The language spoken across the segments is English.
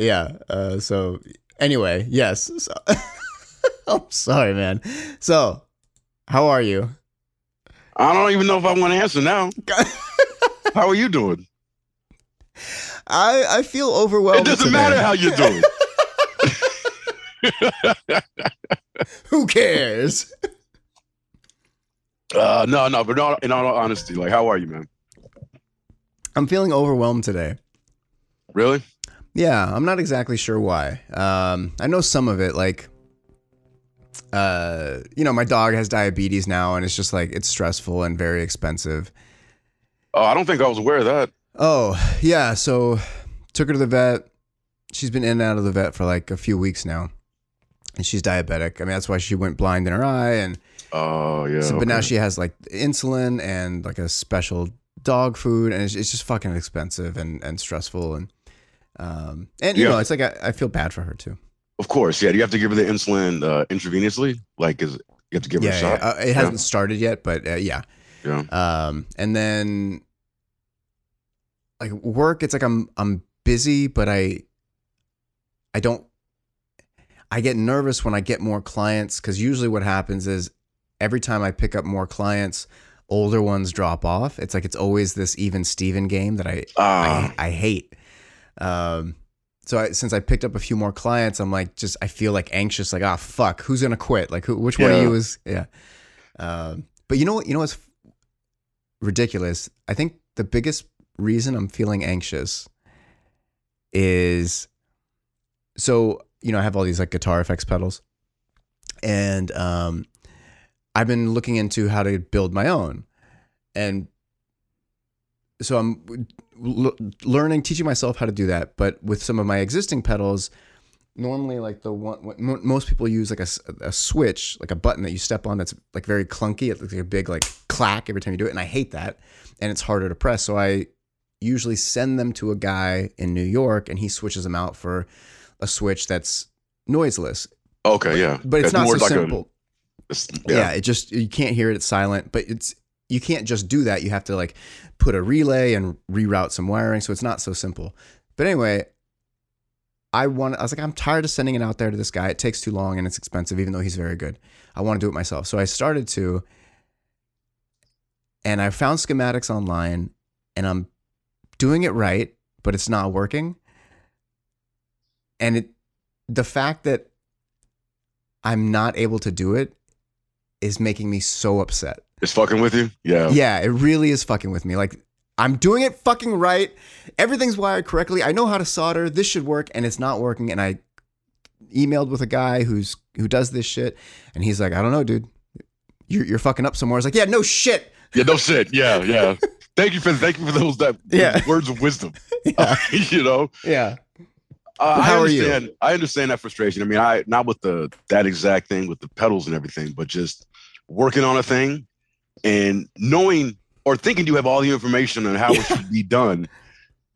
yeah. Uh, so anyway, yes. So, I'm sorry, man. So, how are you? I don't even know if I want to answer now. how are you doing? I I feel overwhelmed. It doesn't today. matter how you're doing. Who cares? Uh, no, no, but no, in all honesty, like, how are you, man? I'm feeling overwhelmed today. Really? Yeah, I'm not exactly sure why. Um, I know some of it, like, uh, you know, my dog has diabetes now, and it's just like it's stressful and very expensive. Oh, I don't think I was aware of that. Oh, yeah. So took her to the vet. She's been in and out of the vet for like a few weeks now. And she's diabetic. I mean, that's why she went blind in her eye. And Oh, yeah. so, but now she has like insulin and like a special dog food. And it's, it's just fucking expensive and, and stressful. And, um, and you Yeah. know, it's like I, I feel bad for her too. Of course, yeah. Do you have to give her the insulin uh, intravenously? Like, is you have to give her Yeah, a yeah, shot? uh, it hasn't started yet, but uh, yeah. Yeah. Um, and then like work, it's like I'm I'm busy, but I I don't I get nervous when I get more clients because usually what happens is every time I pick up more clients, older ones drop off. It's like it's always this even Steven game that I Ah, I, I hate. Um, so I, since I picked up a few more clients, I'm like, just I feel like anxious, like, ah, fuck, who's gonna quit? Like, who, which one of you is? Yeah. Um, but you know what? You know what's ridiculous? I think the biggest reason I'm feeling anxious is so you know I have all these like guitar effects pedals, and um, I've been looking into how to build my own, and so I'm l- learning, teaching myself how to do that. But with some of my existing pedals, normally like the one most people use like a, a switch, like a button that you step on that's like very clunky. It looks like a big like clack every time you do it, and I hate that. And it's harder to press. So I usually send them to a guy in New York, and he switches them out for a switch that's noiseless. okay, yeah. But it's not more so like a- simple. it's- yeah. yeah. it just you can't hear it it's silent but it's you can't just do that. You have to like put a relay and reroute some wiring so it's not so simple. But anyway i want i was like i'm tired of sending it out there to this guy. It takes too long and it's expensive even though he's very good. I want to do it myself. So i started to and i found schematics online and i'm doing it right but it's not working. And it the fact that i'm not able to do it is making me so upset. It's fucking with you? Yeah. Yeah, it really is fucking with me. Like I'm doing it fucking right. Everything's wired correctly. I know how to solder. This should work and it's not working and I emailed with a guy who's who does this shit and he's like, "I don't know, dude. You're you're fucking up somewhere." I was like, "Yeah, no shit." Yeah, no shit. Yeah, yeah. thank you for thank you for those that Yeah. words of wisdom. Yeah. you know? Yeah. Uh, How I are you? understand. I understand that frustration. I mean, I not with the that exact thing with the pedals and everything, but just working on a thing and knowing or thinking you have all the information on how it should be done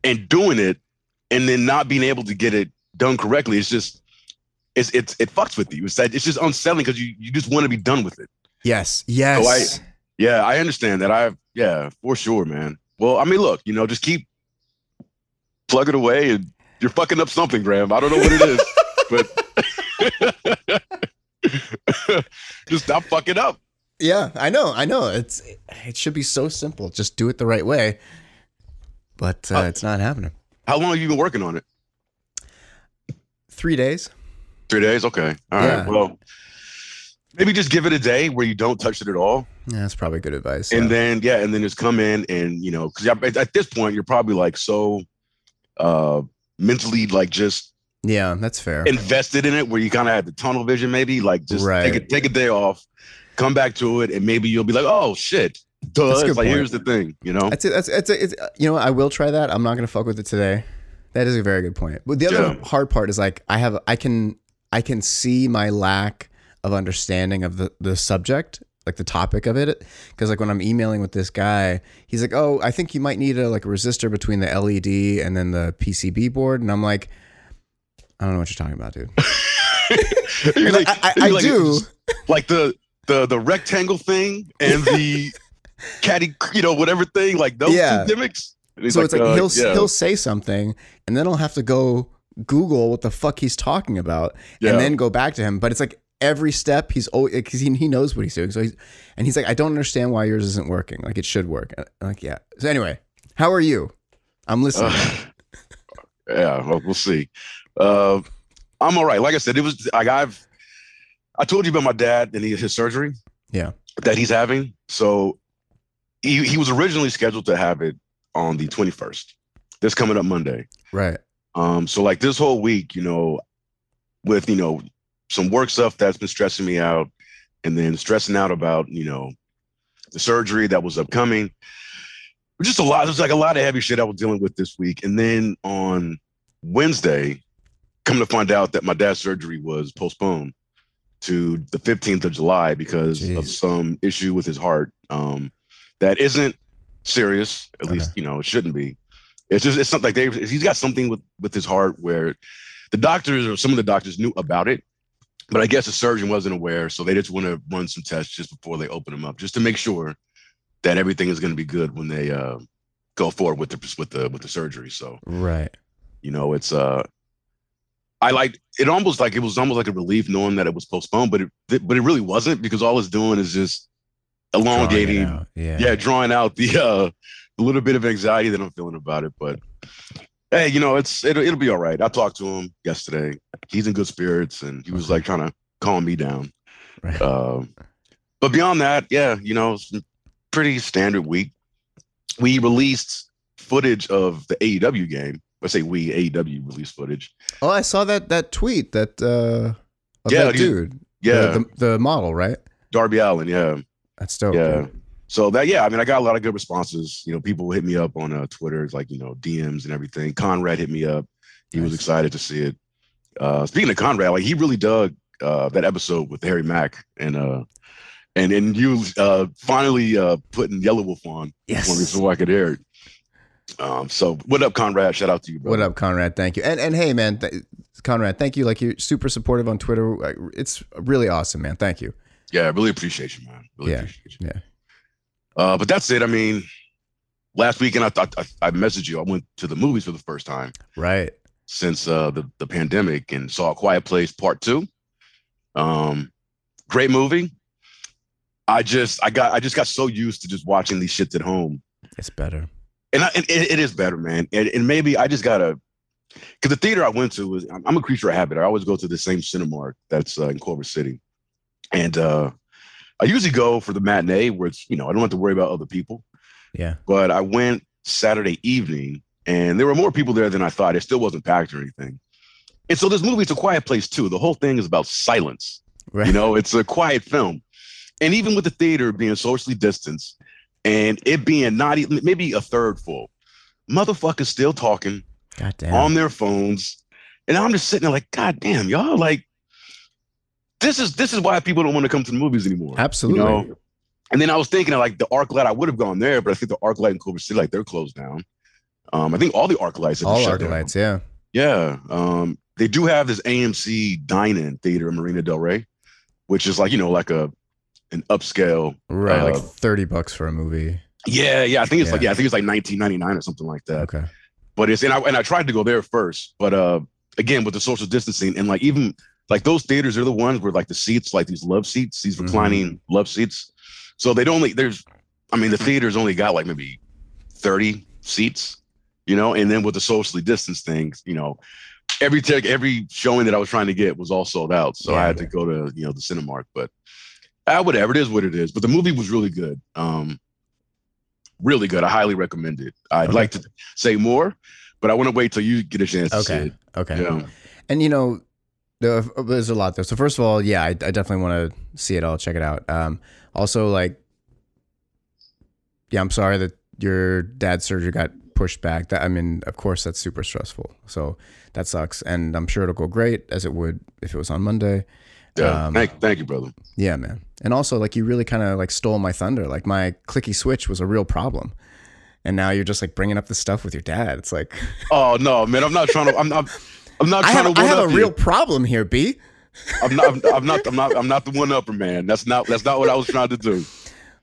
and doing it and then not being able to get it done correctly. It's just it's it's it fucks with you. It's that it's just unsettling because you you just want to be done with it. Yes. Yes. Yeah, I understand that. I yeah, for sure, man. Well, I mean, look, you know, just keep plug it away and you're fucking up something, Grahm. I don't know what it is, but just stop fucking up. Yeah, I know. I know. It's it should be so simple. Just do it the right way. But uh, Uh, it's not happening. How long have you been working on it? 3 days? Three days. Okay. All right. Yeah. Well, maybe just give it a day where you don't touch it at all, Yeah, that's probably good advice. and yeah. then yeah, and then just come in and you know, because at, at this point you're probably like so uh mentally like just yeah, that's fair. invested in it where you kind of had the tunnel vision maybe like just Right. take, a, take a day off come back to it and maybe you'll be like oh shit duh. That's a good It's like point. here's the thing you know That's it. That's it's, it's you know I will try that. I'm not gonna fuck with it today. That is a very good point. But the other Yeah. hard part is like I have I can I can see my lack of understanding of the the subject, like the topic of it. Because like when I'm emailing with this guy, he's like, "Oh, I think you might need a like a resistor between the LED and then the PCB board," and I'm like, "I don't know what you're talking about, dude." Like, I, I, I you're like, do. like the the the rectangle thing and the caddy you know whatever thing like those Yeah. two gimmicks So like, it's like uh, he'll yeah. he'll say something, and then I'll have to go Google what the fuck he's talking about Yeah. and then go back to him. But it's like every step he's always because he, he knows what he's doing. So he's and he's like, I don't understand why yours isn't working. Like it should work. I'm like yeah. So anyway, how are you? I'm listening. Uh, yeah, well, we'll see. Uh, I'm all right. Like I said, it was like I've I told you about my dad and he, his surgery. Yeah. that he's having. So he he was originally scheduled to have it on the 21st. This coming up Monday. right. Um, so like this whole week, you know, with you know some work stuff that's been stressing me out, and then stressing out about you know the surgery that was upcoming. Just a lot. There's like a lot of heavy shit I was dealing with this week, and then on Wednesday, come to find out that my dad's surgery was postponed to the 15th of July because of some issue with his heart. Um, that isn't serious. At Okay. least you know it shouldn't be. It's just it's something like they he's got something with with his heart where the doctors or some of the doctors knew about it, but I guess the surgeon wasn't aware, so they just want to run some tests just before they open him up, just to make sure that everything is going to be good when they uh, go forward with the with the with the surgery. So Right. you know, it's uh, I like it almost like it was almost like a relief knowing that it was postponed, but it but it really wasn't because all it's doing is just elongating. Yeah. yeah, drawing out the uh little bit of anxiety that I'm feeling about it. But hey, you know, it's it'll, it'll be all right. I talked to him yesterday. He's in good spirits, and he was like trying to calm me down. Right. Um, but beyond that, yeah, you know, it's pretty standard week. We released footage of the AEW game. I say we AEW release footage. Oh, I saw that that tweet that uh Yeah, that dude. Yeah, The, the, the model, right? Darby Allin. Yeah. That's dope. Yeah. dude. So that yeah, I mean, I got a lot of good responses. You know, people hit me up on uh, Twitter, like you know DMs and everything. Conrad hit me up; he was excited to see it. Uh, speaking of Conrad, like he really dug uh, that episode with Harry Mack and uh, and and you uh, finally uh, putting Yelawolf on Yes. for me so I could hear it. Um, so what up, Conrad? Shout out to you, bro. What up, Conrad? Thank you. And and hey, man, th- Conrad, thank you. Like you're super supportive on Twitter. Like, It's really awesome, man. Thank you. Yeah, I really appreciate you, man. Really Yeah, appreciate you. yeah. Uh, but that's it. I mean, last weekend I thought I, I messaged you. I went to the movies for the first time. Right. since uh, the the pandemic and saw a Quiet Place Part Two. Um, great movie. I just I got I just got so used to just watching these shits at home, It's better. And, I, and it, it is better, man. And, and maybe I just gotta because the theater I went to was I'm, I'm a creature of habit. I always go to the same Cinemark that's uh, in Culver City, and uh, I usually go for the matinee where it's you know I don't have to worry about other people. Yeah. But I went Saturday evening, and there were more people there than I thought. It still wasn't packed or anything. And so this movie, it's a quiet place too. The whole thing is about silence. Right. You know, it's a quiet film. And even with the theater being socially distanced and it being not even maybe a third full, motherfuckers still talking on their phones. And I'm just sitting there like, God damn, y'all like this is this is why people don't want to come to the movies anymore. Absolutely. You know? And then I was thinking of like the ArcLight, I would have gone there, but I think the ArcLight in Culver City, like they're closed down. Um, I think all the ArcLights All shut arc down. lights. Yeah. Yeah. Um, they do have this AMC dine-in theater in Marina Del Rey, which is like, you know, like a an upscale. Right. like Uh, 30 bucks for a movie. Yeah, yeah. I think it's like, Yeah. yeah, I think it's like 1999 or something like that. Okay. But it's and I and I tried to go there first, but uh again with the social distancing and like even like those theaters are the ones where like the seats, like these love seats, these Mhm. reclining love seats. So they'd only there's I mean the theaters only got like maybe 30 seats, you know, and then with the socially distanced things, you know, every tech every showing that I was trying to get was all sold out. So I Yeah. had to go to, you know, the Cinemark. But uh, whatever, it is what it is. But the movie was really good. Um really good. I highly recommend it. I'd Okay. like to say more, but I want to wait till you get a chance to see Okay. it. Okay. Yeah. And you know, there's a lot there. So first of all, yeah, I, I definitely want to see it. I'll check it out. Um, also, like, yeah, I'm sorry that your dad's surgery got pushed back. That I mean, of course, that's super stressful. So that sucks. And I'm sure it'll go great as it would if it was on Monday. Yeah. Um, thank, thank you, brother. Yeah, man. And also, like, you really kind of like stole my thunder. Like, my clicky switch was a real problem. And now you're just like bringing up the stuff with your dad. It's like, Oh no, man! I'm not trying to. I'm not. I'm not I trying have, to. I have a you. real problem here, B. I'm not. I'm, I'm not. I'm not. I'm not the one upper man. That's not. That's not what I was trying to do.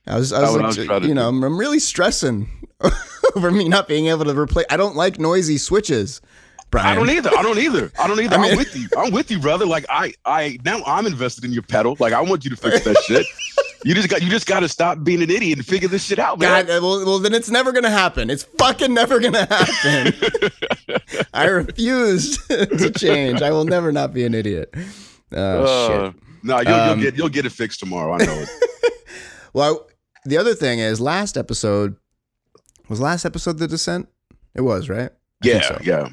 I was, I was, what I was you know, do. I'm really stressing over me not being able to replace. I don't like noisy switches. Bryan. I don't either. I don't either. I don't either. I mean- am with you. I'm with you, brother. Like I, I now I'm invested in your pedal. Like I want you to fix that shit. You just got you just got to stop being an idiot and figure this shit out, man. God, well, well, then it's never gonna happen. It's fucking never gonna happen. I refuse to change. I will never not be an idiot. Oh Uh, shit. No, you'll, Um, you'll get you'll get it fixed tomorrow. I know it. Well, the other thing is, last episode was last episode the Descent. It was right. I yeah, so. yeah.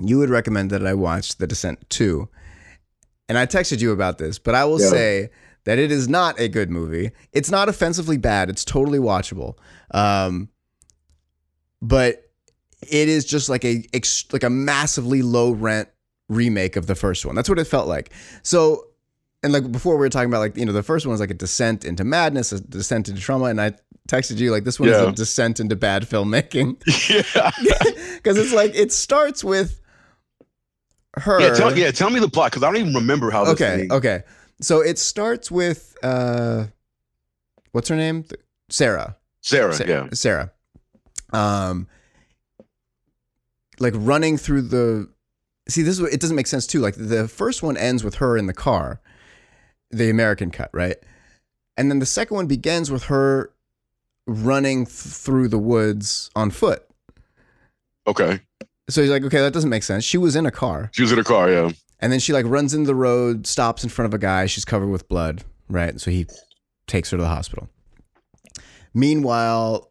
You would recommend that I watch The Descent two, and I texted you about this, but I will Yeah. say that it is not a good movie. It's not offensively bad. It's totally watchable. Um, but it is just like a like a massively low rent remake of the first one. That's what it felt like. So, and like before we were talking about like you know the first one was like a descent into madness, a descent into trauma, and I texted you like this one is a descent into bad filmmaking yeah. because it's like it starts with her. Yeah, tell, yeah, tell me the plot because I don't even remember how. This okay, thing, okay. So it starts with uh, what's her name? Sarah. Sarah. Sa- yeah, Sarah. Um, like running through the. See, this is it doesn't make sense too. Like the first one ends with her in the car, the American cut, right? And then the second one begins with her running th- through the woods on foot. okay. So he's like, okay, that doesn't make sense. She was in a car. She was in a car. Yeah, And then she like runs into the road, stops in front of a guy. She's covered with blood, right? So he takes her to the hospital. Meanwhile,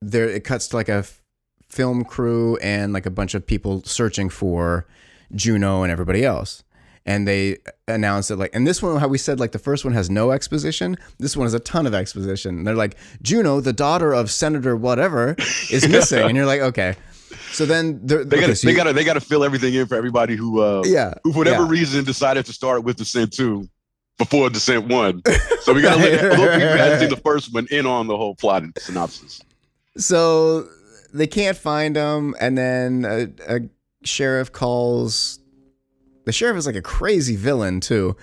there it cuts to like a f- film crew and like a bunch of people searching for Juno and everybody else. And they announce that like, and this one, how we said like the first one has no exposition. This one has a ton of exposition. And they're like, Juno, the daughter of Senator whatever, is missing, and you're like, okay. So then they're, they got to so they got to they got to fill everything in for everybody who uh yeah, who for whatever yeah. reason decided to start with Descent two before Descent one. So we got to let people the first one in on the whole plot and synopsis. So they can't find him, and then a, a sheriff calls. The sheriff is like a crazy villain too.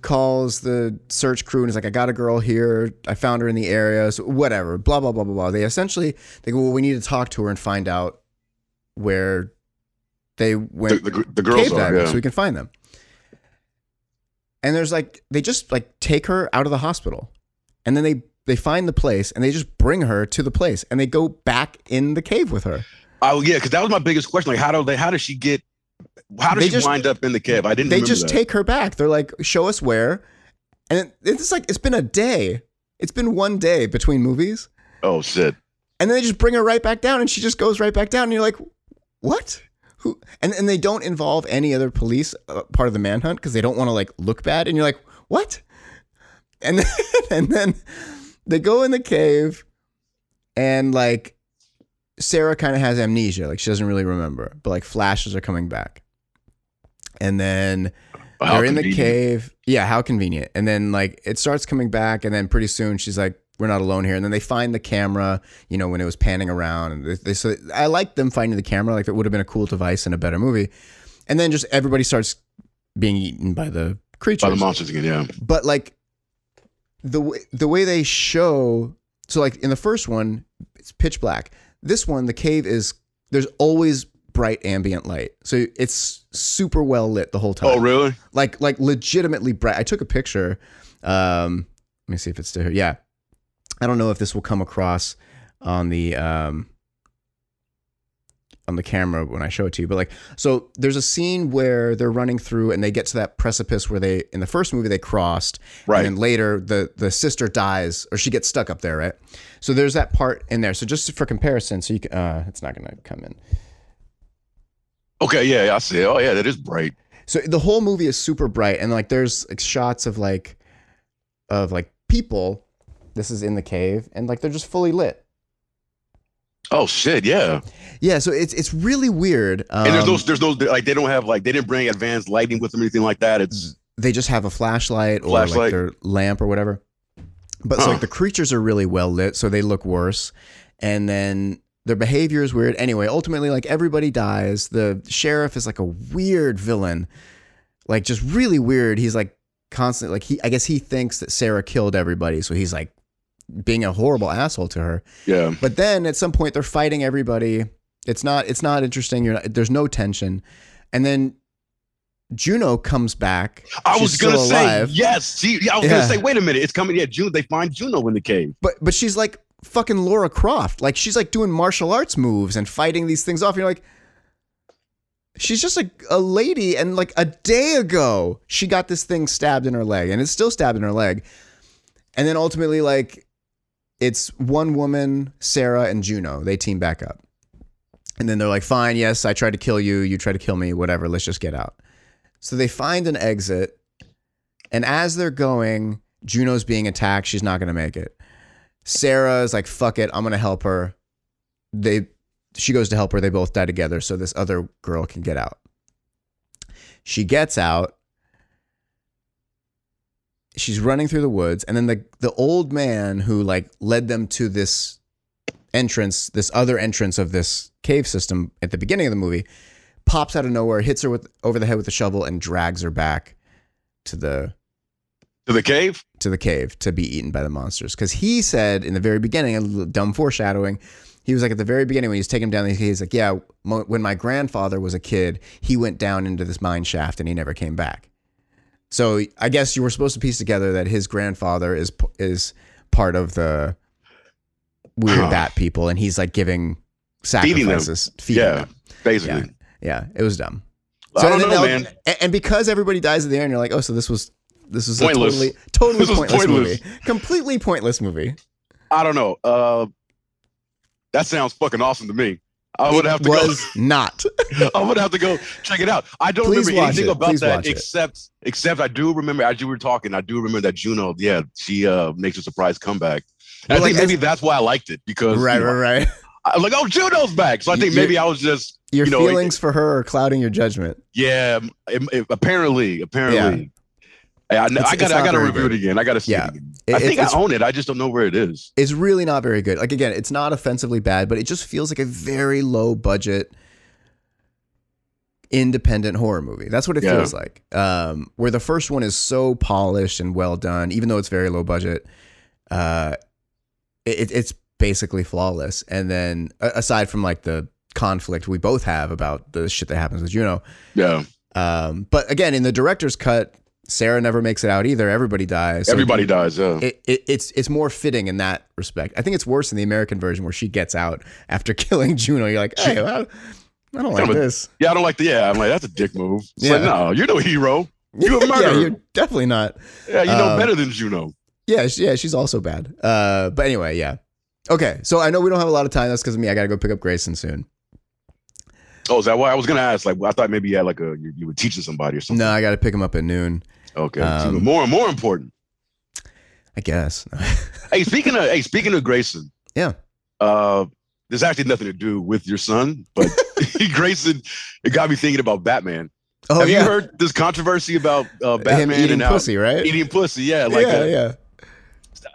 Calls the search crew and is like, "I got a girl here. I found her in the area. So whatever. Blah blah blah blah blah." They essentially they go, "Well, we need to talk to her and find out where they The, went the, the girls cave are yeah. so we can find them." And there's like they just like take her out of the hospital, and then they they find the place and they just bring her to the place and they go back in the cave with her. Oh yeah, because that was my biggest question. Like, how do they? How does she get? How does They she just- wind up in the cave? I didn't. They just that. take her back. They're like, show us where. And it- it's like it's been a day. It's been one day between movies. Oh shit! And then they just bring her right back down and she just goes right back down and you're like, "What?" Who and and they don't involve any other police uh, part of the manhunt because they don't want to like look bad and you're like, "What?" And then, and then they go in the cave and like Sarah kind of has amnesia, like she doesn't really remember, but like flashes are coming back. And then they're in the cave. Yeah, how convenient. And then like it starts coming back, and then pretty soon she's like, "We're not alone here." And then they find the camera, you know, when it was panning around, and they, they so I like them finding the camera. Like it would have been a cool device in a better movie. And then just everybody starts being eaten by the creatures By the monsters again, yeah. but like the way the way they show so like in the first one it's pitch black this one the cave is there's always bright ambient light so it's super well lit the whole time Oh really? like like legitimately bright i took a picture um let me see if it's still here yeah i don't know if this will come across on the um on the camera when i show it to you but like so there's a scene where they're running through and they get to that precipice where they in the first movie they crossed Right. and then later the the sister dies or she gets stuck up there right so there's that part in there so just for comparison so you can uh it's not gonna come in Okay, yeah, yeah, I see. Oh yeah, that is bright. So the whole movie is super bright, and like there's like shots of like of like people. This is in the cave, and like they're just fully lit. Oh shit, yeah. Yeah, so it's it's really weird. Um, and there's no, there's no, like they don't have like they didn't bring advanced lighting with them or anything like that. It's they just have a flashlight or like their lamp or whatever. But so like the creatures are really well lit, so they look worse. And then their behavior is weird. Anyway, ultimately, like everybody dies. The sheriff is like a weird villain, like just really weird. He's like constantly like he. I guess he thinks that Sarah killed everybody, so he's like being a horrible asshole to her. yeah. But then at some point they're fighting everybody It's not. It's not interesting. You're not, there's no tension, and then Juno comes back. I was gonna still say alive, yes. See, I was Yeah. gonna say, wait a minute, it's coming. Yeah, June. They find Juno in the cave. but but she's like fucking Laura Croft. Like she's like doing martial arts moves and fighting these things off. You're like, she's just a, a lady, and like a day ago she got this thing stabbed in her leg, and it's still stabbed in her leg. And then ultimately, like, it's one woman, Sarah and Juno. They team back up. And then they're like, fine, yes, I tried to kill you. You tried to kill me, whatever. Let's just get out. So they find an exit. And as they're going, Juno's being attacked. She's not going to make it. Sarah is like, fuck it. I'm going to help her. They, she goes to help her. They both die together. So this other girl can get out. She gets out. She's running through the woods. And then the, the old man who like led them to this entrance, this other entrance of this cave system at the beginning of the movie, pops out of nowhere, hits her with over the head with a shovel, and drags her back to the To the cave. to the cave to be eaten by the monsters. Because he said in the very beginning, a little dumb foreshadowing, he was like at the very beginning when he was taking him down, he's like, yeah, when my grandfather was a kid, he went down into this mine shaft and he never came back. So I guess you were supposed to piece together that his grandfather is is part of the weird Huh. bat people, and he's like giving Feeding them. sacrifices, feeding Yeah, them. basically. Yeah, it was dumb. I don't and know, man. And, because everybody dies at the end, you're like, oh, so this was this was a totally totally pointless, pointless. movie, completely pointless movie. I don't know. Uh, that sounds fucking awesome to me. I would It have to was not. go. I would have to go check it out. I don't Please remember anything it. about Please that watch it. except except I do remember as you were talking. I do remember that Juno. Yeah, she uh makes a surprise comeback. But, I think like, maybe that's why I liked it because right, you know, right, right. I'm like oh Juno's back. So I think maybe I was just Your you know, feelings for her are clouding your judgment. yeah. it- it- apparently, apparently. I, I, It's- I got I got to review good. it again. I got to see Yeah. it again. I think I own it. I just don't know where it is. it's really not very good. Like again, it's not offensively bad, but it just feels like a very low budget independent horror movie. That's what it Yeah. feels like. Um, where the first one is so polished and well done, even though it's very low budget. Uh, it, it's basically flawless. And then aside from like the conflict we both have about the shit that happens with Juno, Yeah, um, but again, in the director's cut, Sarah never makes it out either. Everybody dies. So everybody dies. Yeah. it, it, it's it's more fitting in that respect. I think it's worse in the American version where she gets out after killing Juno. You're like, hey, I, I don't like this. Yeah, I don't like the. Yeah, I'm like that's a dick move. It's like Yeah. no, you're no hero. You a yeah, murderer. you're definitely not. Yeah, you know Um, better than Juno. Yeah, yeah, she's also bad. Uh, but anyway, yeah. Okay, so I know we don't have a lot of time. That's because of me. I gotta go pick up Grayson soon. Oh, is that why I was gonna ask? Like, I thought maybe you had like a you, you were teaching somebody or something. No, I gotta pick him up at noon. Okay, Um, more more important. I guess. Hey, speaking of hey, speaking of Grayson. Yeah. Uh, there's actually nothing to do with your son, but Grayson, it got me thinking about Batman. oh Have yeah, you heard this controversy about uh, him Batman eating and pussy, right? eating pussy? Yeah, like yeah, uh, yeah.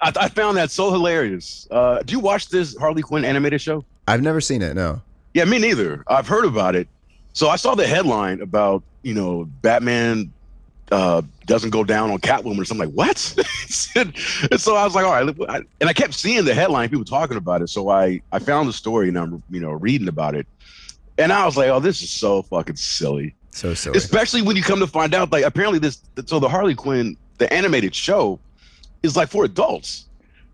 I, I found that so hilarious. Uh, do you watch this Harley Quinn animated show? I've never seen it. No. Yeah, me neither. I've heard about it. So I saw the headline about, you know, Batman uh, doesn't go down on Catwoman or something like, what? and so I was like, all right. And I kept seeing the headline, people talking about it. So I, I found the story and I'm, you know, reading about it. And I was like, oh, this is so fucking silly. So silly. Especially when you come to find out, like, apparently this, so the Harley Quinn, the animated show is like for adults.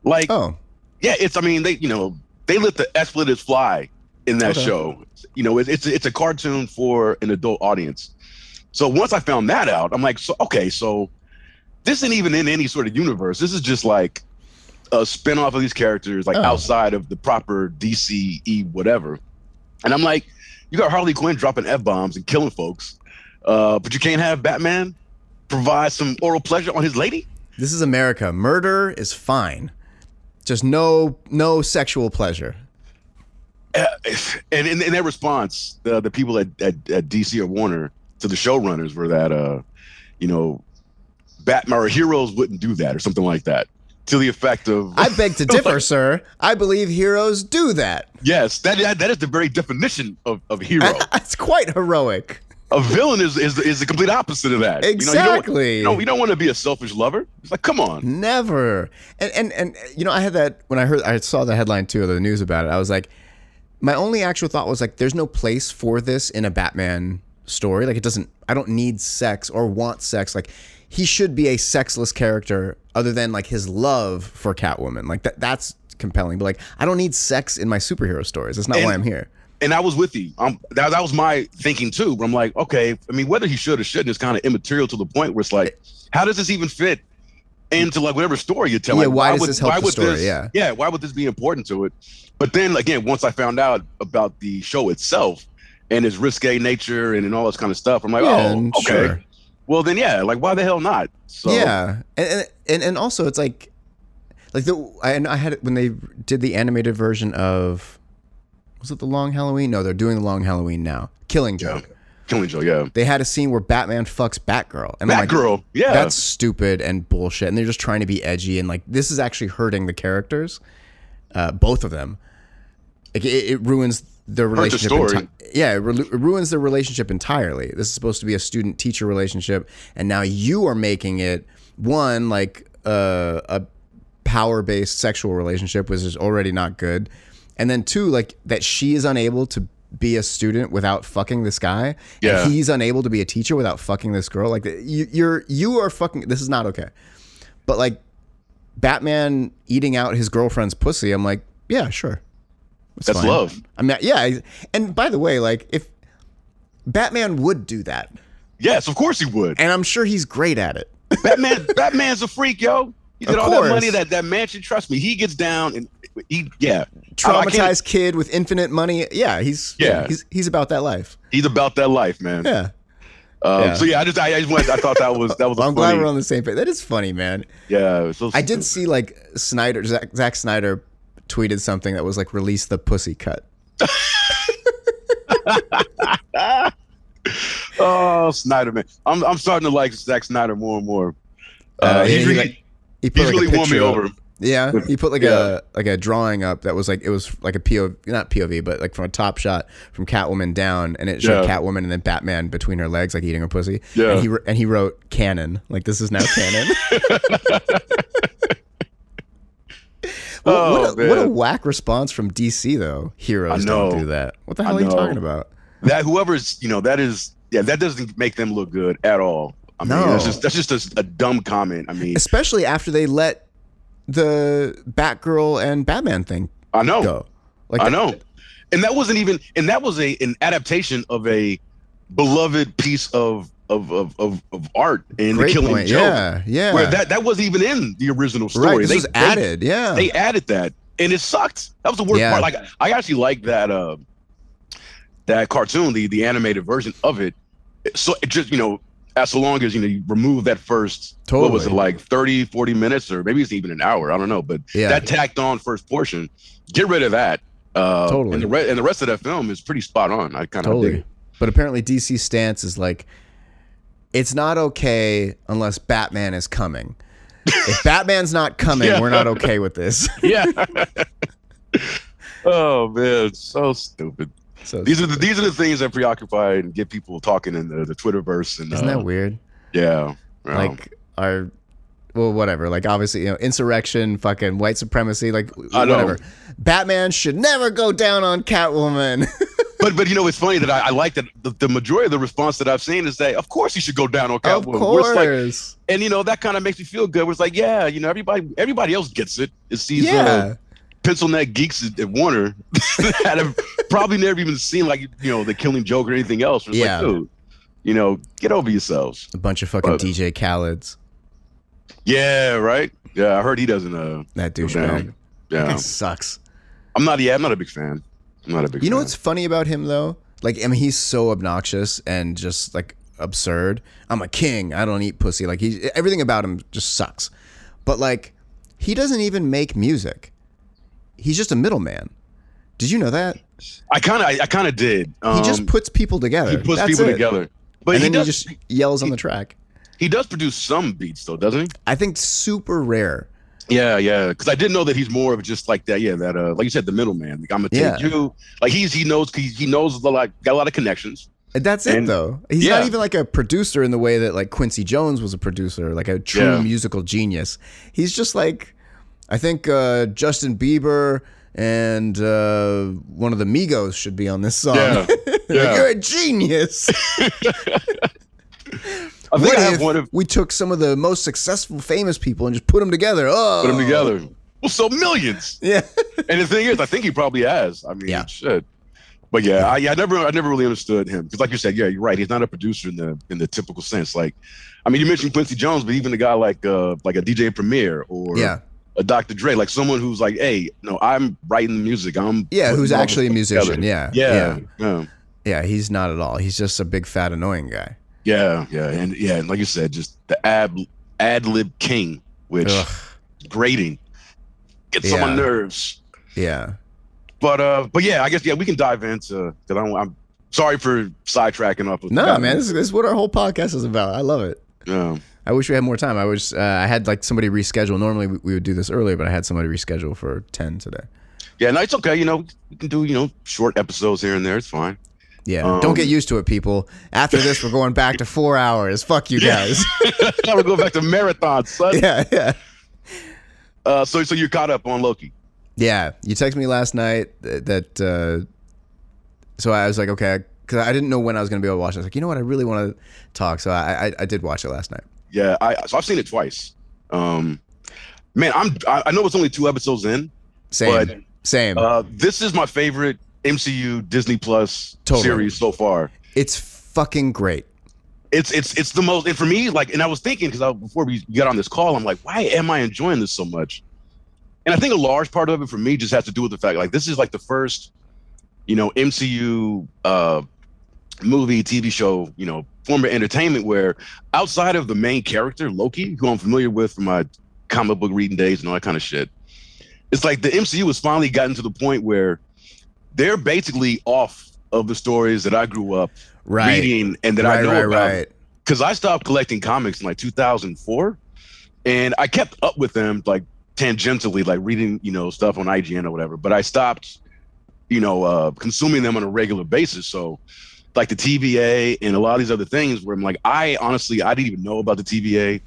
Like, oh, yeah, it's. I mean, they you know they let the expletives fly in that Okay. show. You know, it, it's it's a cartoon for an adult audience. So once I found that out, I'm like, so okay, so this isn't even in any sort of universe. This is just like a spinoff of these characters, like Oh. outside of the proper DCE whatever. And I'm like, you got Harley Quinn dropping f bombs and killing folks, uh, but you can't have Batman provide some oral pleasure on his lady. this is America. Murder is fine. Just no no sexual pleasure. Uh, and in, in their response, the the people at, at, at DC or Warner to the showrunners were that uh, you know, Batman or heroes wouldn't do that or something like that. To the effect of I beg to differ, sir. I believe heroes do that. yes, that, that that is the very definition of, of hero. It's quite heroic. a villain is, is is the complete opposite of that. Exactly. You know, you don't, you don't want to be a selfish lover. It's like, come on. Never. And and and you know, I had that when I heard I saw the headline too of the news about it. I was like, my only actual thought was like, there's no place for this in a Batman story. Like, it doesn't. I don't need sex or want sex. Like, he should be a sexless character, other than like his love for Catwoman. Like that. That's compelling. But like, I don't need sex in my superhero stories. That's not And- why I'm here. and I was with you. Um, that, that was my thinking too. But I'm like, okay, I mean, whether he should or shouldn't is kind of immaterial to the point where it's like, how does this even fit into like whatever story you're telling? Yeah, why does would, this help why the would story? This, Yeah. yeah, why would this be important to it? But then again, once I found out about the show itself and its risque nature and, and all this kind of stuff, I'm like, Yeah, oh, okay. sure. Well, then yeah, like why the hell not? So yeah, and, and and also it's like, like the I, and I had it when they did the animated version of, was it the Long Halloween? No, they're doing the Long Halloween now. Killing yeah, Joke. Killing yeah, They had a scene where Batman fucks Batgirl, and I'm like, Batgirl, yeah, that's stupid and bullshit. And they're just trying to be edgy, and like this is actually hurting the characters, uh, both of them. Like it, it ruins their the relationship. enti- yeah, it, ru- it ruins their relationship entirely. This is supposed to be a student-teacher relationship, and now you are making it one like uh, a power-based sexual relationship, which is already not good, and then two like that she is unable to be a student without fucking this guy. Yeah. And he's unable to be a teacher without fucking this girl. Like you, you're you are fucking. This is not okay. But like Batman eating out his girlfriend's pussy, I'm like, yeah, sure. That's fine. love. I mean, yeah. And by the way, like if Batman would do that, Yes, of course he would. and I'm sure he's great at it. Batman, Batman's a freak, yo. He did all that money that that mansion. Trust me, he gets down and he, yeah, Traumatized kid with infinite money. Yeah, he's Yeah. he's he's about that life. He's about that life, man. Yeah. Um, Yeah. So yeah, I just, I, I just went. I thought that was that was. I'm glad we're on the same page. That is funny, man. Yeah, it was so I did see like Snyder, Zack, Zack Snyder tweeted something that was like release the pussy cut. Oh, Snyder, man, I'm I'm starting to like Zack Snyder more and more. Uh, Uh, he's he, really, like, He he's like, won me up- over. Yeah, he put like Yeah. a like a drawing up that was like it was like a POV, not POV, but like from a top shot from Catwoman down, and it showed Yeah. Catwoman and then Batman between her legs, like eating her pussy. Yeah. and he and he wrote canon, like this is now canon. Well, what, Oh, a, what a oh, whack response from DC though. Heroes don't do that. What the hell are you talking about? That whoever's you know that is yeah that doesn't make them look good at all. I mean, No. that's just that's just a, a dumb comment. I mean, Especially after they let the Batgirl and Batman thing I know. go. Like I that- know. And that wasn't even and that was a an adaptation of a beloved piece of of of of, of art and the Killing point. Joke. Yeah, yeah. Where that that wasn't even in the original story. right, this they, was added. yeah. They, they added that. And it sucked. That was the worst Yeah. part. Like I actually like that uh that cartoon, the the animated version of it. So it just, you know, as long as you know you remove that first what was it like 30 40 minutes or maybe it's even an hour i don't know but Yeah. that tacked on first portion get rid of that uh Totally. and the, re- and the rest of that film is pretty spot on i kind of Totally. But apparently DC's stance is like it's not okay unless Batman is coming. if Batman's not coming, Yeah. we're not okay with this. yeah oh man so stupid So these are the these are the things that preoccupy and get people talking in the, the twitterverse and isn't uh, that weird? yeah yeah. Like our well, whatever. Like obviously, you know, insurrection, fucking white supremacy, like whatever. Batman should never go down on Catwoman. but but you know it's funny that I, I like that the, the majority of the response that I've seen is that of course he should go down on of Catwoman. Where it's like, course. and you know that kind of makes me feel good. Where it's like, yeah, you know, everybody everybody else gets it. It's these yeah. uh, pencil neck geeks at, Warner that have probably never even seen like you know the Killing Joke or anything else. It's Yeah. like, dude, you know, get over yourselves. a bunch of fucking But- DJ Khaled's. Yeah, right. Yeah, I heard he doesn't. Uh, That douchebag. Yeah, sucks. I'm not. Yeah, I'm not a big fan. I'm not a big. You know what's funny about him though? Like, I mean, he's so obnoxious and just like absurd. I'm a king. I don't eat pussy. Like, he everything about him just sucks. But like, he doesn't even make music. He's just a middleman. Did you know that? I kind of. I, I kind of did. Um, he just puts people together. he puts That's people it. together. But and he then does. he just yells on the track. he does produce some beats though, doesn't he? I think super rare. Yeah, yeah. Because I didn't know that he's more of just like that. Yeah, that uh, like you said, the middleman. Like I'm gonna take you. Like he's he knows he, he knows a lot, got a lot of connections. That's it And- though. He's not even like a producer in the way that like Quincy Jones was a producer, like a true Yeah. musical genius. He's just like I think uh, Justin Bieber and uh, one of the Migos should be on this song. Yeah. Like, You're a genius. I think what I have if one of we took some of the most successful famous people and just put them together? Oh, put them together. We'll sell millions. Yeah. And the thing is, I think he probably has. I mean, Yeah. shit. But yeah, I, yeah, I never, I never really understood him because, like you said, yeah, you're right. He's not a producer in the in the typical sense. Like, I mean, you mentioned Quincy Jones, but even a guy like uh like a DJ Premier or yeah. A Dr. Dre, like someone who's like, hey, no, I'm writing the music. I'm Yeah. Who's actually a musician? together. Yeah. Yeah, yeah, Yeah. He's not at all. He's just a big fat annoying guy. yeah, yeah, and yeah, and like you said, just the ad ad lib king, which Ugh. grating gets on my nerves. Yeah. But uh, but yeah, I guess yeah, we can dive into because I'm, I'm sorry for sidetracking off. Of No, Batman. man. This, is- this is what our whole podcast is about. I love it. Yeah. I wish we had more time. I wish uh, I had like somebody reschedule. Normally we, we would do this earlier, but I had somebody reschedule for ten today. Yeah, no, it's okay. You know, we can do you know short episodes here and there. It's fine. Yeah, Um, don't get used to it, people. After this, we're going back to four hours. Fuck you Yeah. guys. now we're going back to marathon, son. yeah, yeah, Uh, so so you're caught up on Loki. yeah. You texted me last night that. that uh, so I was like, okay, because I didn't know when I was going to be able to watch. it. I was like, you know what? I really want to talk. So I, I I did watch it last night. Yeah, I so I've seen it twice. Um, man, I'm I, I know it's only two episodes in, Same, but same. uh, this is my favorite MCU Disney Plus Totally. series so far. it's fucking great. It's it's it's the most and for me like and I was thinking because before we got on this call I'm like why am I enjoying this so much? And I think a large part of it for me just has to do with the fact like this is like the first you know MCU uh movie TV show you know form of entertainment where outside of the main character Loki who I'm familiar with from my comic book reading days and all that kind of shit it's like the MCU has finally gotten to the point where they're basically off of the stories that I grew up Right, reading and that right, I know right, about right. because I stopped collecting comics in like 2004, and I kept up with them like tangentially, like reading you know stuff on IGN or whatever. But I stopped, you know, uh, consuming them on a regular basis. So, like the TVA and a lot of these other things, where I'm like, I honestly I didn't even know about the TVA,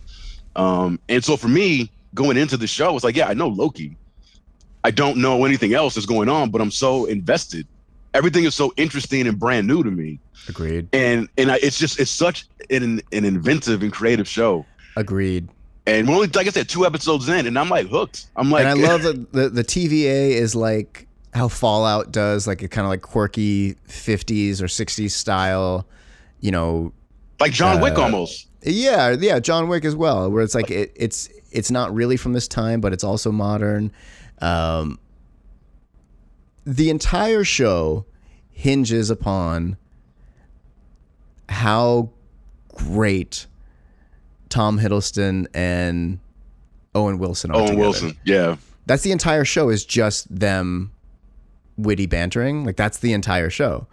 um, and so for me going into the show, it's like, yeah, I know Loki. I don't know anything else that's going on, but I'm so invested. Everything is so interesting and brand new to me Agreed. and and I, it's just it's such an an inventive and creative show. Agreed. And we're only like I said, two episodes in, and I'm like hooked. I'm like, and I love that the the TVA is like how Fallout does, like a kind of like quirky '50s or '60s style, you know. like John Wick uh, almost. Yeah, yeah, John Wick as well, where it's like it, it's it's not really from this time, but it's also modern. Um, the entire show hinges upon how great Tom Hiddleston and Owen Wilson are. Owen together. Wilson, yeah, That's the entire show is just them witty bantering. Like that's the entire show.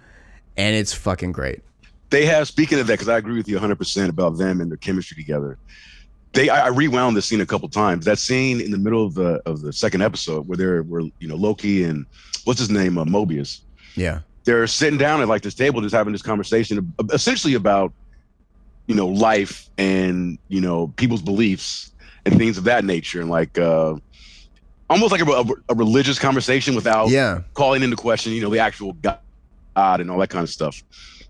And it's fucking great. they have. Speaking of that, because I agree with you 100 percent about them and their chemistry together. They, I, I rewound this scene a couple times. That scene in the middle of the of the second episode where they're where you know Loki and what's his name, uh, Mobius. Yeah. they're sitting down at like this table just having this conversation essentially about you know life and you know people's beliefs and things of that nature and like uh almost like a, a, a religious conversation without Yeah. calling into question you know the actual god and all that kind of stuff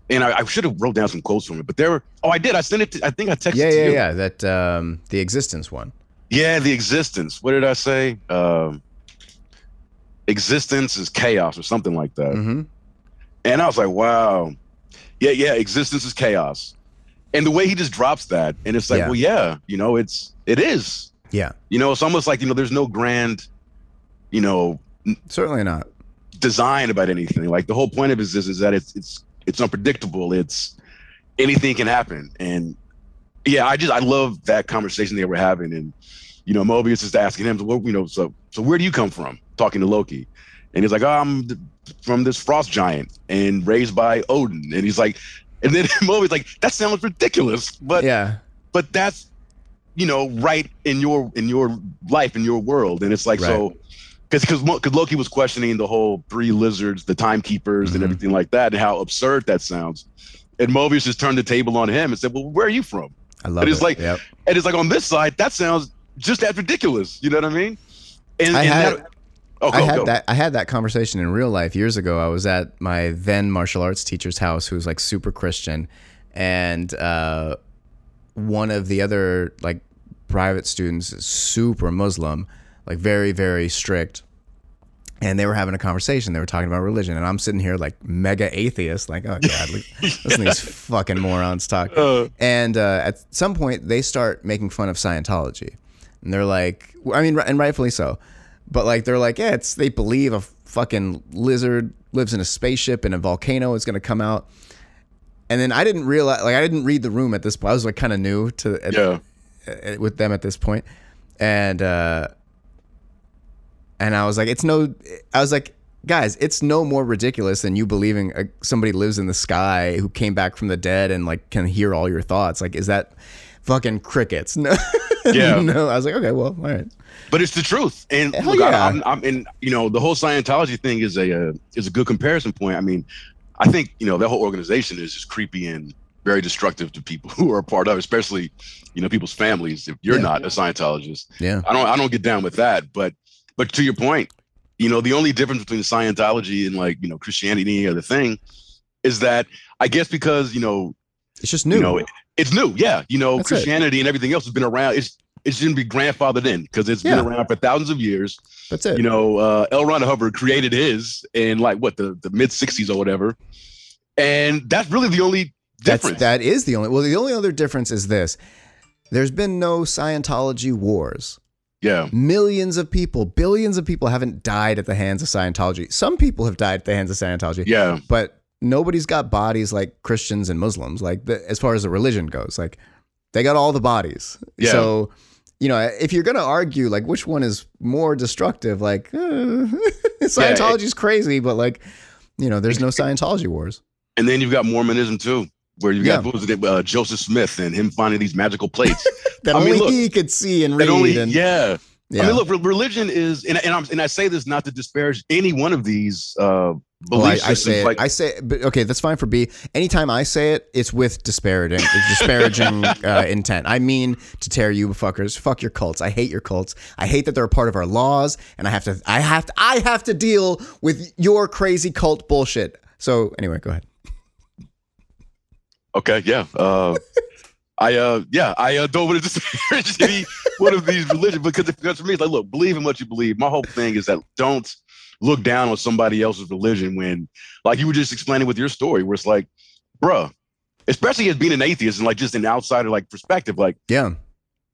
and i, I should have wrote down some quotes from it but there were oh i did i sent it to, i think i texted Yeah, yeah, you yeah. That um the existence one. yeah the existence what did i say um existence is chaos or something like that hmm And I was like, wow. Yeah, yeah, existence is chaos. And the way he just drops that, and it's like, Yeah. well, yeah, you know, it's it is. Yeah. You know, it's almost like, you know, there's no grand, you know, Certainly not. design about anything. Like the whole point of it is is that it's it's it's unpredictable. It's anything can happen. And yeah, I just I love that conversation they were having. And you know, Mobius is asking him, well, you know, so so where do you come from? Talking to Loki. And he's like, oh, I'm from this frost giant and raised by Odin. And he's like, and then Mobius like, that sounds ridiculous, but yeah. but that's you know right in your in your life in your world and it's like so because because because Loki was questioning the whole three lizards the timekeepers Mhm. and everything like that and how absurd that sounds and Mobius just turned the table on him and said well where are you from I love It it. is like- Yep. and it's like on this side that sounds just that ridiculous you know what I mean and, I and had that- Oh, go, I had go. that I had that conversation in real life years ago. I was at my then martial arts teacher's house, who was like super Christian, and uh, one of the other like private students is super Muslim, like very very strict. And they were having a conversation. They were talking about religion, and I'm sitting here like mega atheist, like, oh god, look, listen to these fucking morons talk. Uh, And uh, at some point, they start making fun of Scientology, and they're like, I mean, and rightfully so, but like they're like, yeah, it's they believe a fucking lizard lives in a spaceship in a volcano. is gonna come out, and then I didn't realize, like, I didn't read the room at this point. I was like kind of new to at, yeah. uh, with them at this point, and uh, and I was like, it's no, I was like, guys, it's no more ridiculous than you believing uh somebody lives in the sky who came back from the dead and like can hear all your thoughts. Like, is that fucking crickets? No, Yeah. no. I was like, okay, well, all right. but it's the truth. And Hell look, yeah. I, I'm, I'm, and you know, the whole Scientology thing is a uh, is a good comparison point. I mean, I think you know that whole organization is just creepy and very destructive to people who are a part of, it, especially you know people's families. If you're Yeah. not a Scientologist, Yeah, I don't I don't get down with that. But but to your point, you know, the only difference between Scientology and like you know Christianity or the thing is that I guess because you know it's just new. you know, it- it's new. Yeah, you know, That's it. Christianity and everything else has been around. It's it shouldn't be grandfathered in because it's Yeah. been around for thousands of years. That's it. You know, uh, L. Ron Hubbard created his in like what the the mid '60s or whatever, and that's really the only That's difference. that is the only. Well, the only other difference is this: there's been no Scientology wars. yeah, Millions of people, billions of people haven't died at the hands of Scientology. Some people have died at the hands of Scientology, yeah, but nobody's got bodies like Christians and Muslims. Like the, as far as the religion goes, like they got all the bodies. Yeah. So, you know, if you're gonna argue like which one is more destructive, like uh, Scientology's crazy, but like, you know, there's no Scientology wars. and then you've got Mormonism too, where you got Yeah. what was it, uh, Joseph Smith and him finding these magical plates. That I mean, only look, he could see and read. only, and, yeah. Yeah. I mean, look, religion is, and, and I'm and I say this not to disparage any one of these uh, Well, I, I say it. I say, but okay, that's fine for B. Anytime I say it, it's with disparaging, disparaging uh, intent. I mean to tear you fuckers. Fuck your cults. I hate your cults. I hate that they're a part of our laws, and I have to, I have to, I have to deal with your crazy cult bullshit. So anyway, go ahead. Okay, yeah. Uh, I uh yeah, I uh, don't want to disparage any one of these religions because, because for me it's like look, believe in what you believe. My whole thing is that don't look down on somebody else's religion when like you were just explaining with your story where it's like, bruh, especially as being an atheist and like just an outsider like perspective, like Yeah,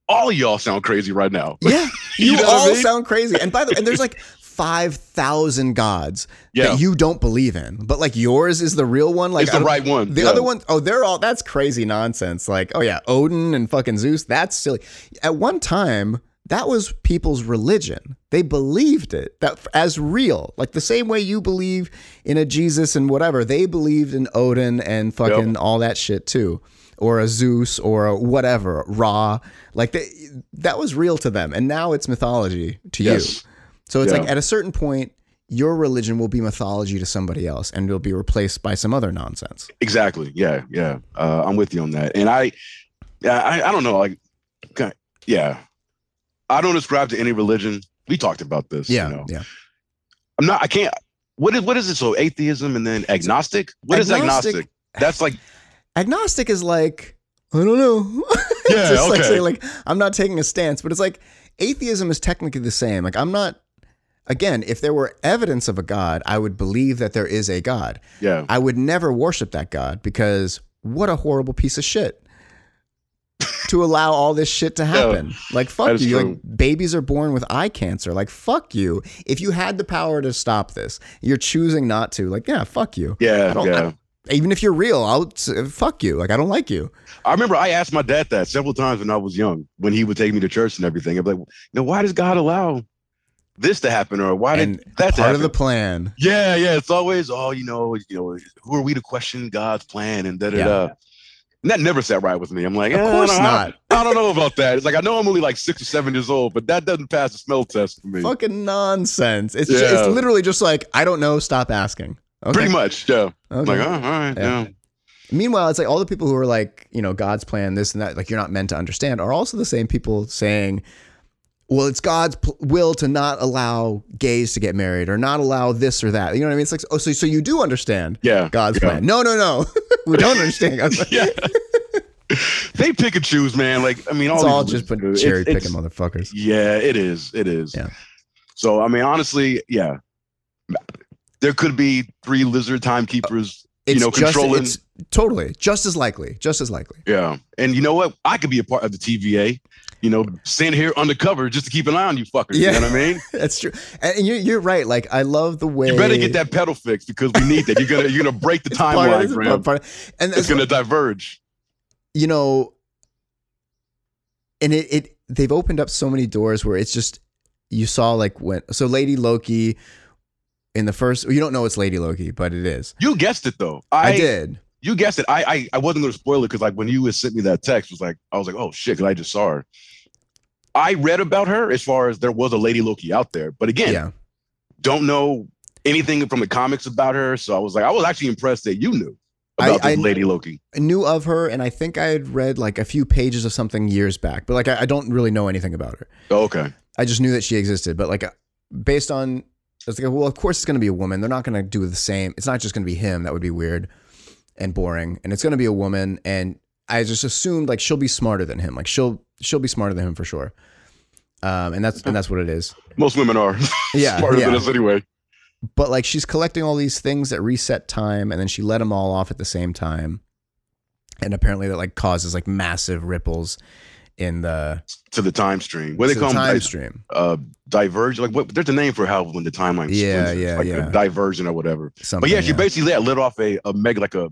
all of y'all sound crazy right now. yeah. You You, know what I all mean? sound crazy. And by the way, and there's like five thousand gods Yeah. that you don't believe in, but like yours is the real one. Like it's the right one. The Yeah. other ones, oh, they're all that's crazy nonsense. Like, oh yeah, Odin and fucking Zeus, that's silly. At one time, that was people's religion. They believed it that as real, like the same way you believe in a Jesus and whatever. They believed in Odin and fucking all that shit too, or a Zeus or a whatever Ra. Like they, that was real to them, and now it's mythology to you. So it's Yeah. like at a certain point, your religion will be mythology to somebody else, and it'll be replaced by some other nonsense. Exactly. Yeah, yeah. Uh, I'm with you on that. And I, yeah, I, I don't know. Like, okay, yeah, I don't ascribe to any religion. We talked about this. Yeah, You know? yeah. I'm not. I can't. What is what is it? So atheism and then agnostic. What is Agnostic- agnostic? That's like Agnostic is like I don't know. It's Yeah, just like okay. saying like I'm not taking a stance, but it's like atheism is technically the same. Like I'm not. Again, if there were evidence of a god, I would believe that there is a god. yeah, I would never worship that god because what a horrible piece of shit to allow all this shit to happen. Like fuck you. true. Like babies are born with eye cancer. Like fuck you. If you had the power to stop this, you're choosing not to. Like yeah, fuck you. yeah, I don't- yeah. Even if you're real, I'll fuck you. Like I don't like you. I remember I asked my dad that several times when I was young, when he would take me to church and everything. I'd be like, you know, why does God allow this to happen, or why did And that part of the plan. Yeah, yeah. It's always, oh, you know, you know, who are we to question God's plan and da da da. And that never sat right with me. I'm like, Of eh, course I not. I don't know about that. It's like I know I'm only like six or seven years old, but that doesn't pass the smell test for me. Fucking nonsense. It's Yeah. it's literally just like I don't know. Stop asking. Okay. Pretty much, yeah. I'm Okay. like, oh, all right, Yeah. yeah. Meanwhile, it's like all the people who are like, you know, God's plan, this and that, like you're not meant to understand, are also the same people saying, well, it's God's will to not allow gays to get married or not allow this or that. You know what I mean? It's like, oh, so, so you do understand Yeah. God's yeah. plan. No, no, no. we don't understand God's plan. Yeah. they pick and choose, man. Like, I mean, all It's all just but cherry picking motherfuckers. Yeah, it is. It is. Yeah. So I mean, honestly, yeah. There could be three lizard timekeepers. Uh, it's know, just, controlling- it's totally just as likely, just as likely. Yeah. And you know what? I could be a part of the TVA. You know, stand here undercover just to keep an eye on you fuckers. Yeah. You know what I mean? That's true. And you're, you're right. Like, I love the way You better get that pedal fixed because we need that. You're gonna you're gonna break the It's part of- timeline, Grahm. part- and It's gonna diverge. you know, and it, it they've opened up so many doors where it's just you saw like when so Lady Loki in the first you don't know it's Lady Loki, but it is. You guessed it though. I, I, did. You guessed it. I I, I wasn't gonna spoil it because like when you sent me that text, it was like I was like, oh shit, because I just saw her. I read about her as far as there was a Lady Loki out there, but again, Yeah. don't know anything from the comics about her. So I was like, I was actually impressed that you knew about I- this Lady Loki. I knew of her and I think I had read like a few pages of something years back, but like I, I don't really know anything about her. Oh, okay. I just knew that she existed, but like uh, based on it's like well, of course it's going to be a woman. They're not going to do the same. It's not just going to be him. That would be weird and boring. And it's going to be a woman. And I just assumed like she'll be smarter than him. Like she'll she'll be smarter than him for sure. Um, and that's and that's what it is. Most women are Yeah, smarter than yeah. us anyway. But like she's collecting all these things that reset time, and then she let them all off at the same time. And apparently that like causes like massive ripples in the, To the time stream. What they call the time Di- stream. uh, diverge. Like what? There's a name for how when the timeline. Yeah, splits. It's yeah, like yeah. A diversion or whatever. Something, But yeah, she basically lit off a, a mega like a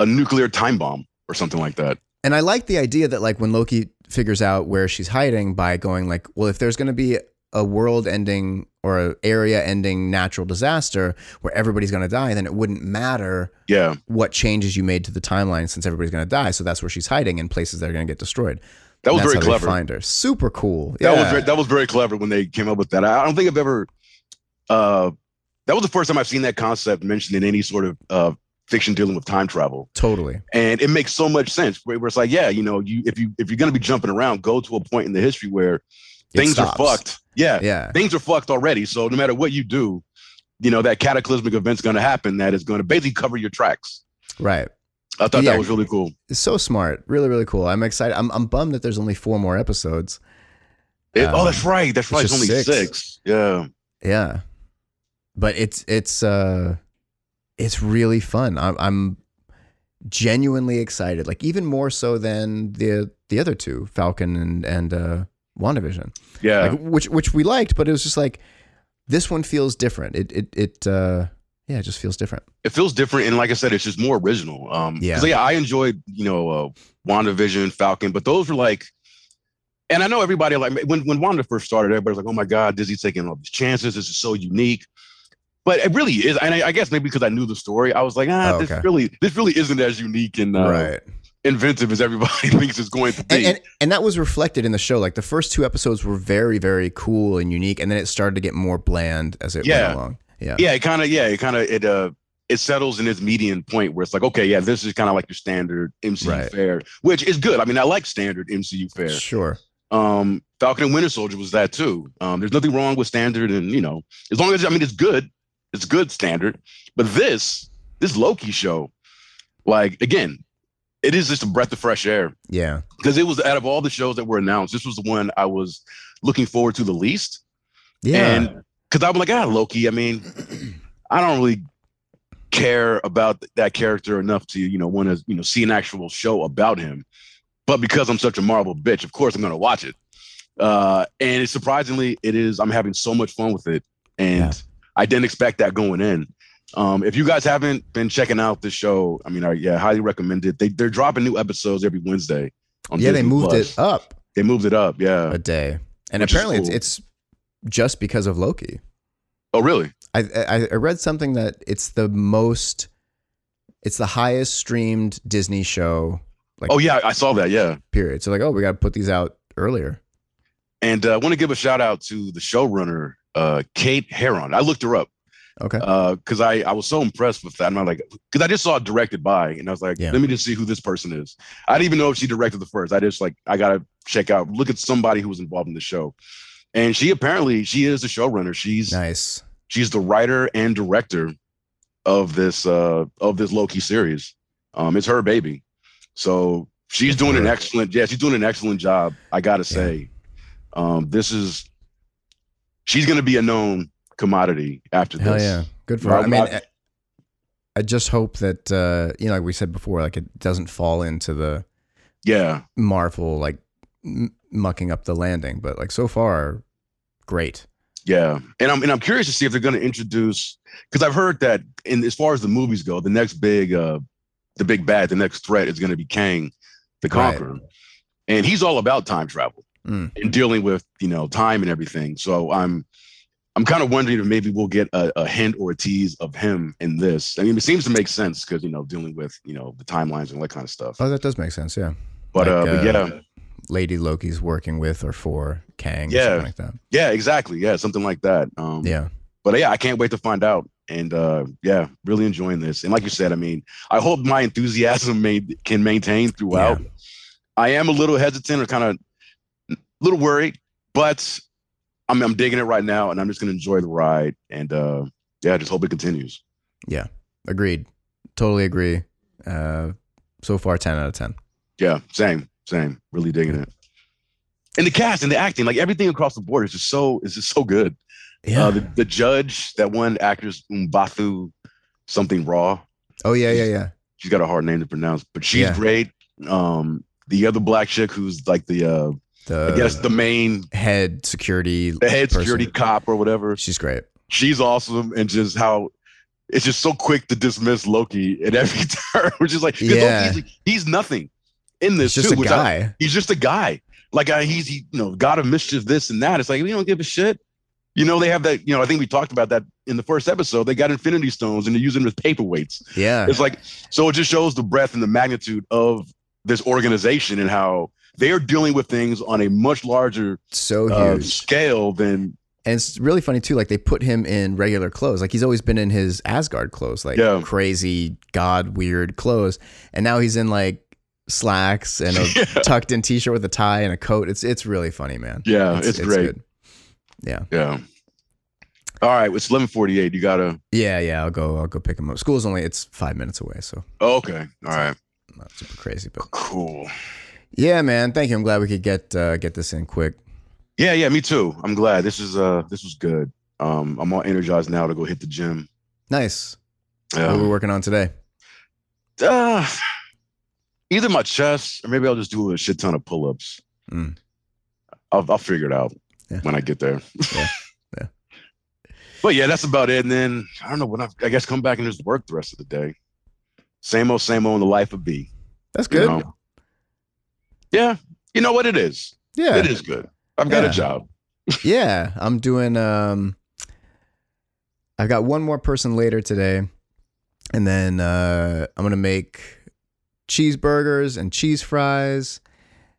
a nuclear time bomb or something like that. And I like the idea that like when Loki figures out where she's hiding by going like, well, if there's going to be a world-ending or a area-ending natural disaster where everybody's going to die, then it wouldn't matter Yeah, what changes you made to the timeline since everybody's going to die. So that's where she's hiding in places that are going to get destroyed. that was very clever. Find her. Super cool. That was very, that was very clever when they came up with that. I I don't think I've ever. Uh, that was the first time I've seen that concept mentioned in any sort of uh, fiction dealing with time travel, totally. and it makes so much sense. Where, where it's like, yeah, you know, you if you if you're gonna be jumping around, go to a point in the history where It things are fucked. Yeah, Yeah. things are fucked already. So no matter what you do, you know that cataclysmic event's going to happen that is going to basically cover your tracks. Right. I thought Yeah. that was really cool. It's so smart. Really, really cool. I'm excited. I'm, I'm bummed that there's only four more episodes. It- Um, oh, that's right. That's right. It's just only six. six. Yeah. Yeah. But it's it's uh it's really fun. I'm I'm genuinely excited. Like even more so than the the other two, Falcon and and uh WandaVision. Yeah. Like which which we liked, but it was just like this one feels different. It it it uh yeah, it just feels different. it feels different. And like I said, it's just more original. Um, Yeah. yeah, I enjoyed, you know, uh, WandaVision, Falcon, but those were like, and I know everybody like when, when Wanda first started, everybody's like, oh my God, Disney's taking all these chances. This is so unique. But it really is. And I, I guess maybe because I knew the story, I was like, ah, Oh, this really, this really isn't as unique and uh, right. inventive as everybody thinks it's going to be. And, and and that was reflected in the show. Like the first two episodes were very, very cool and unique, and then it started to get more bland as it Yeah. went along. Yeah. yeah, it kind of, yeah, it kind of, it, uh, it settles in its median point where it's like, okay, yeah, this is kind of like your standard MCU Right. fare, which is good. I mean, I like standard MCU fare. Sure. Um, Falcon and Winter Soldier was that too. Um, there's nothing wrong with standard, and you know, as long as I mean it's good, it's good standard. But this, this Loki show, like again, it is just a breath of fresh air Yeah. because it was out of all the shows that were announced, this was the one I was looking forward to the least. Yeah. And because I'm like, ah, Loki. I mean, I don't really care about that character enough to, you know, want to, you know, see an actual show about him. But because I'm such a Marvel bitch, of course I'm gonna watch it. Uh, and it's surprisingly, it is. I'm having so much fun with it, and Yeah. I didn't expect that going in. Um, if you guys haven't been checking out the show, I mean, I yeah, highly recommend it. They they're dropping new episodes every Wednesday. On yeah, they moved Plus. it up They moved it up. Yeah. a day, and Which apparently cool. it's it's just because of Loki. Oh, really? I, I I read something that it's the most, it's the highest streamed Disney show. Like Oh, yeah, I saw that. Yeah. period. So like, oh, we got to put these out earlier. And uh, I want to give a shout out to the showrunner, uh, Kate Heron. I looked her up. Okay. because I I was so impressed with that. I'm like because I just saw it directed by, and I was like, Yeah. let me just see who this person is. I didn't even know if she directed the first. I just like I gotta check out, look at somebody who was involved in the show, and she apparently she is the showrunner. She's nice. she's the writer and director of this uh of this Loki series. Um, it's her baby, so she's doing an excellent. Yeah, she's doing an excellent job. I gotta Yeah. say, um, this is she's gonna be a known commodity after Hell this. yeah. Good for her. I Well, mean, I- I, I just hope that uh, you know, like we said before, like it doesn't fall into the Yeah, Marvel like m- mucking up the landing. But like so far, great. Yeah, and I'm and I'm curious to see if they're going to introduce because I've heard that in as far as the movies go, the next big uh the big bad, the next threat is going to be Kang, the Right. Conqueror, and he's all about time travel Mm. and dealing with you know time and everything. So I'm I'm kind of wondering if maybe we'll get a, a hint or a tease of him in this. I mean, it seems to make sense because you know dealing with you know the timelines and all that kind of stuff. Oh, that does make sense. Yeah. But, like, uh, but uh, yeah, Lady Loki's working with or for Kang. Or Yeah. something like that. yeah, exactly, yeah, something like that. Um, Yeah. but yeah, I can't wait to find out. And uh, yeah, really enjoying this. And like you said, I mean, I hope my enthusiasm may, can maintain throughout. I am a little hesitant or kind of little worried, but I'm, I'm digging it right now, and I'm just gonna enjoy the ride. And uh, yeah, just hope it continues. Yeah, agreed. Totally agree. Uh, so far, ten out of ten. Yeah, same, same. Really digging it. And the cast and the acting, like everything across the board, is just so is just so good. Yeah. Uh, the, the judge, that one actress, Mbathu, something raw. oh yeah, yeah, yeah. she's got a hard name to pronounce, but she's Yeah. great. Um, the other black chick who's like the uh, The I guess the main head security. the head person. security cop or whatever. She's great. She's awesome, and just how it's just so quick to dismiss Loki at every turn, which is like, Yeah. Loki's, he's nothing in this It's just too. a which I- guy. he's just a guy. Like I, he's he, you know god of mischief, this and that. It's like we don't give a shit. You know they have that. You know I think we talked about that in the first episode. They got Infinity Stones and they use them as paperweights. yeah. It's like so it just shows the breadth and the magnitude of this organization and how they are dealing with things on a much larger so uh, scale than And it's really funny too. Like they put him in regular clothes. Like he's always been in his Asgard clothes, like Yeah. crazy god weird clothes. And now he's in like slacks and a yeah, tucked in t-shirt with a tie and a coat. It's it's really funny, man. yeah it's, great. good. Yeah. Yeah. All right, it's eleven forty eight. You gotta. Yeah, yeah. I'll go. I'll go pick him up. School's only it's five minutes away, so okay. All right. not super crazy. But Cool. Yeah, man. Thank you. I'm glad we could get uh, get this in quick. Yeah, yeah. Me too. I'm glad this is uh this was good. Um, I'm all energized now to go hit the gym. Nice. What are we Yeah. working on today? Uh, either my chest or maybe I'll just do a shit ton of pull ups. Mm. I'll I'll figure it out Yeah. when I get there. Yeah. Yeah. But yeah, that's about it. And then I don't know when I, I guess come back and just work the rest of the day. Same old, same old in the life of B. That's you good. know? Yeah, you know what it is. Yeah. It is good. I've got Yeah. a job. yeah, I'm doing. Um, I've got one more person later today, and then uh, I'm gonna make cheeseburgers and cheese fries,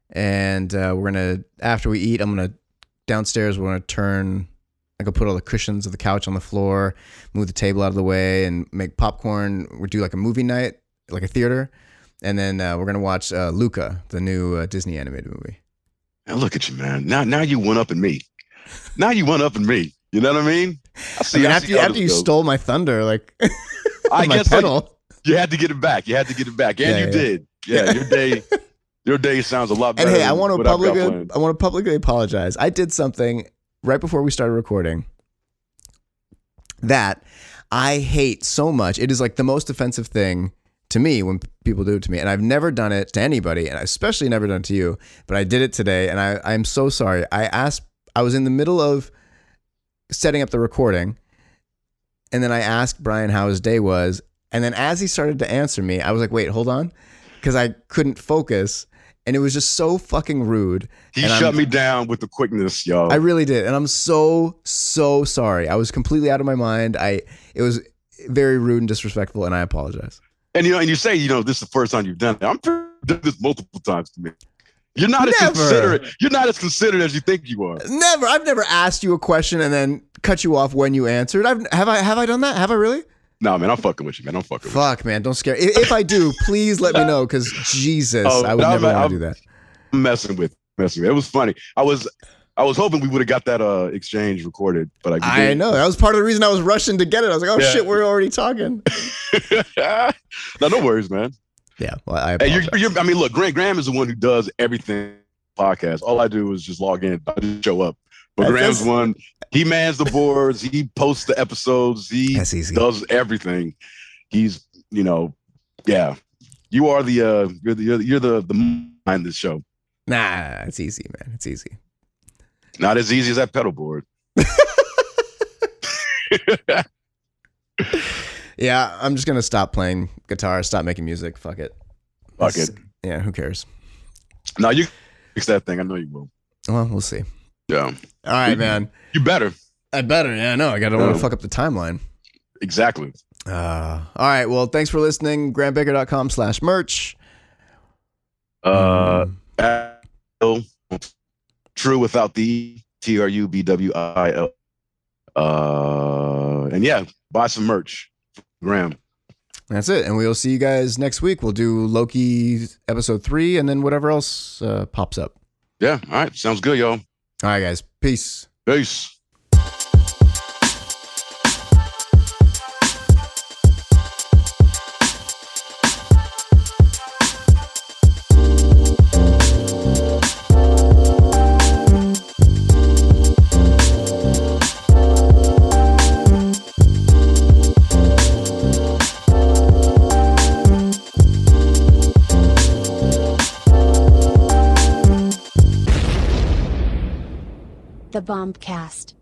and uh, we're gonna after we eat, I'm gonna downstairs. We're gonna turn. I could put all the cushions of the couch on the floor, move the table out of the way, and make popcorn. We do like a movie night, like a theater, and then uh, we're gonna watch uh, Luca, the new uh, Disney animated movie. Now look at you, man. Now now you went up in me. Now you went up in me. You know what I mean? I see. I mean, I after, you- after you stole my thunder, like I my guess like, you had to get it back. You had to get it back, and Yeah, you yeah. did. Yeah, your day, your day sounds a lot better. And hey, I want to what I've got publicly. I want to publicly apologize. I did something right before we started recording that I hate so much. It is like the most offensive thing to me when people do it to me, and I've never done it to anybody, and I especially never done it to you. But I did it today, and I I'm so sorry. I asked. I was in the middle of setting up the recording, and then I asked Bryan how his day was, and then as he started to answer me, I was like, "Wait, hold on," because I couldn't focus, and it was just so fucking rude. He shut I'm- me down with the quickness, y'all. I really did, and I'm so so sorry. I was completely out of my mind. I it was very rude and disrespectful, and I apologize. And you know, and you say, you know, this is the first time you've done it. I'm done this multiple times to me. You're not as considerate. You're not as considerate as you think you are. Never. I've never asked you a question and then cut you off when you answered. I've have I have I done that? Have I really? No, man, I'm fucking with you, man. I'm fucking with you. Fuck, man, don't scare. If, if I do, please let me know because Jesus, Oh, I would never want to do that. I'm messing with, messing with. It was funny. I was, I was hoping we would have got that uh exchange recorded, but I didn't. know that was part of the reason I was rushing to get it. I was like, oh Yeah. shit, we're already talking. no, no worries, man. Yeah, well, I Hey, you're, you're, I mean, look, Grant Grahm is the one who does everything podcast. All I do is just log in, I just show up. But That's- Grahm's that's- one. He mans the boards. He posts the episodes. He does everything. He's, you know, yeah. You are the uh, you're the you're the, you're the, the mind of the show. Nah, it's easy, man. It's easy. Not as easy as that pedal board. Yeah, I'm just gonna stop playing guitar, stop making music. Fuck it. Fuck It's- it. Yeah, who cares? No, you fix that thing. I know you will. Well, we'll see. Yeah, All right, man. you better. I better. Yeah, no, I gotta want Oh. to fuck up the timeline. Exactly. Uh, all right. Well, thanks for listening. GrantBaker.com slash merch. Uh, Mm. True without the T R U B W I L. Uh, and yeah, buy some merch, Grahm. that's it. And we'll see you guys next week. We'll do Loki episode three and then whatever else uh, pops up. Yeah, all right, sounds good, y'all. All right, guys. Peace. Peace. Bombcast.